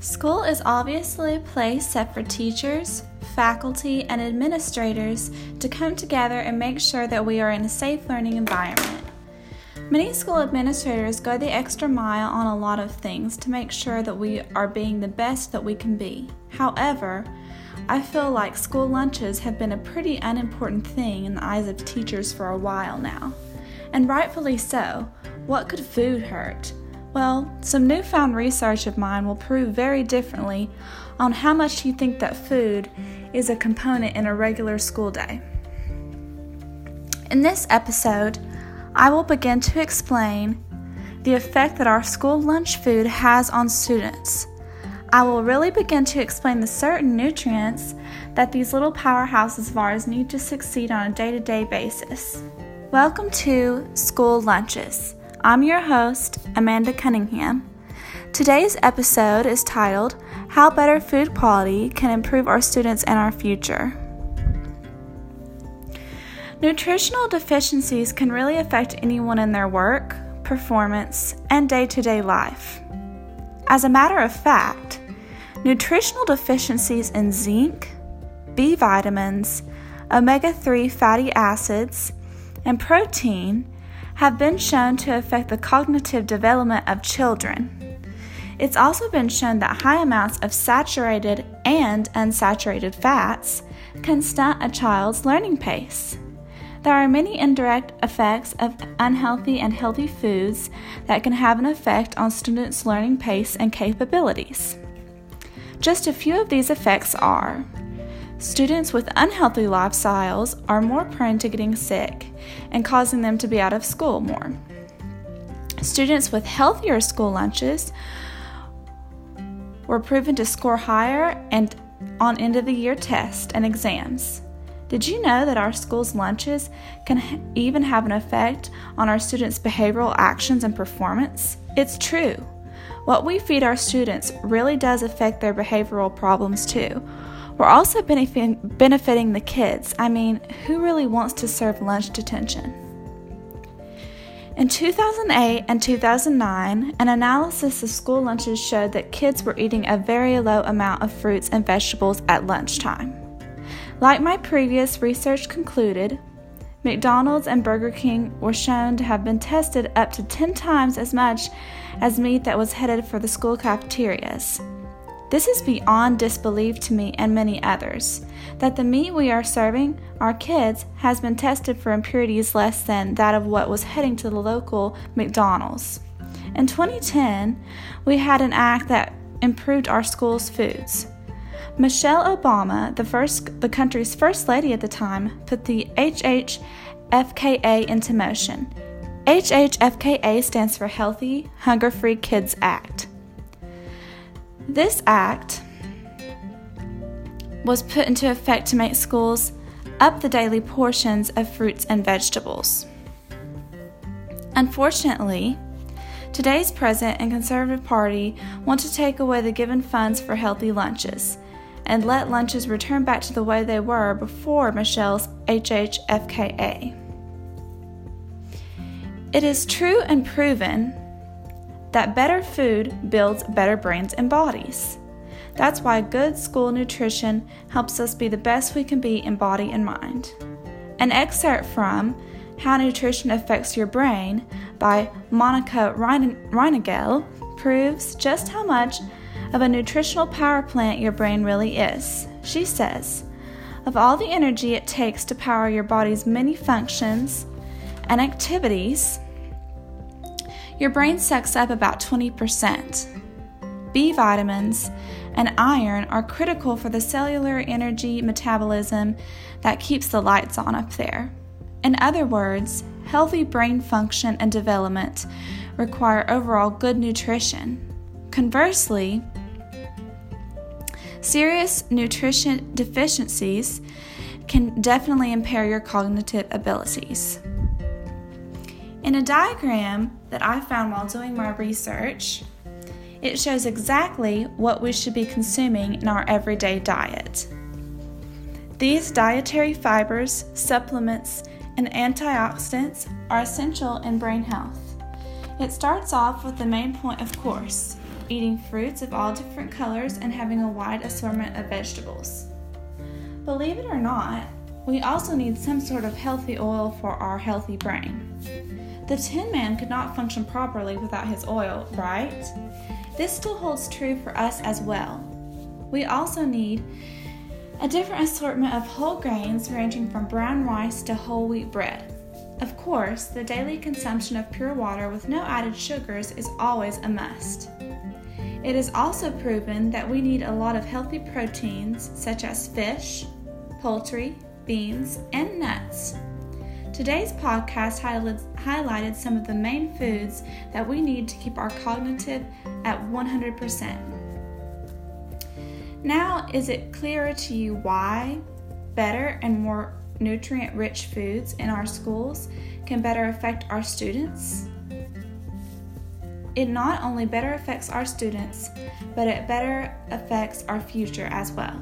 School is obviously a place set for teachers, faculty, and administrators to come together and make sure that we are in a safe learning environment. Many school administrators go the extra mile on a lot of things to make sure that we are being the best that we can be. However, I feel like school lunches have been a pretty unimportant thing in the eyes of teachers for a while now. And rightfully so. What could food hurt? Well, some newfound research of mine will prove very differently on how much you think that food is a component in a regular school day. In this episode, I will begin to explain the effect that our school lunch food has on students. I will really begin to explain the certain nutrients that these little powerhouses of ours need to succeed on a day to day basis. Welcome to School Lunches. I'm your host, Amanda Cunningham. Today's episode is titled How Better Food Quality Can Improve Our Students and Our Future. Nutritional deficiencies can really affect anyone in their work, performance, and day to day life. As a matter of fact, nutritional deficiencies in zinc, B vitamins, omega 3 fatty acids, and protein have been shown to affect the cognitive development of children. It's also been shown that high amounts of saturated and unsaturated fats can stunt a child's learning pace. There are many indirect effects of unhealthy and healthy foods that can have an effect on students' learning pace and capabilities. Just a few of these effects are Students with unhealthy lifestyles are more prone to getting sick and causing them to be out of school more. Students with healthier school lunches were proven to score higher and on end of the year tests and exams. Did you know that our school's lunches can even have an effect on our students' behavioral actions and performance? It's true. What we feed our students really does affect their behavioral problems too we're also benefiting the kids. I mean, who really wants to serve lunch detention? In 2008 and 2009, an analysis of school lunches showed that kids were eating a very low amount of fruits and vegetables at lunchtime. Like my previous research concluded, McDonald's and Burger King were shown to have been tested up to 10 times as much as meat that was headed for the school cafeterias. This is beyond disbelief to me and many others that the meat we are serving our kids has been tested for impurities less than that of what was heading to the local McDonald's. In 2010, we had an act that improved our school's foods. Michelle Obama, the first the country's first lady at the time, put the HHFKA into motion. HHFKA stands for Healthy, Hunger-Free Kids Act. This act was put into effect to make schools up the daily portions of fruits and vegetables. Unfortunately, today's President and Conservative Party want to take away the given funds for healthy lunches and let lunches return back to the way they were before Michelle's HHFKA. It is true and proven that better food builds better brains and bodies. That's why good school nutrition helps us be the best we can be in body and mind. An excerpt from How Nutrition Affects Your Brain by Monica Reinagel proves just how much of a nutritional power plant your brain really is. She says, Of all the energy it takes to power your body's many functions and activities, your brain sucks up about 20%. B vitamins and iron are critical for the cellular energy metabolism that keeps the lights on up there. In other words, healthy brain function and development require overall good nutrition. Conversely, serious nutrition deficiencies can definitely impair your cognitive abilities. In a diagram that I found while doing my research, it shows exactly what we should be consuming in our everyday diet. These dietary fibers, supplements, and antioxidants are essential in brain health. It starts off with the main point, of course eating fruits of all different colors, and having a wide assortment of vegetables. Believe it or not, we also need some sort of healthy oil for our healthy brain. The Tin Man could not function properly without his oil, right? This still holds true for us as well. We also need a different assortment of whole grains ranging from brown rice to whole wheat bread. Of course, the daily consumption of pure water with no added sugars is always a must. It is also proven that we need a lot of healthy proteins such as fish, poultry, beans, and nuts. Today's podcast highlighted some of the main foods that we need to keep our cognitive at 100%. Now, is it clearer to you why better and more nutrient rich foods in our schools can better affect our students? It not only better affects our students, but it better affects our future as well.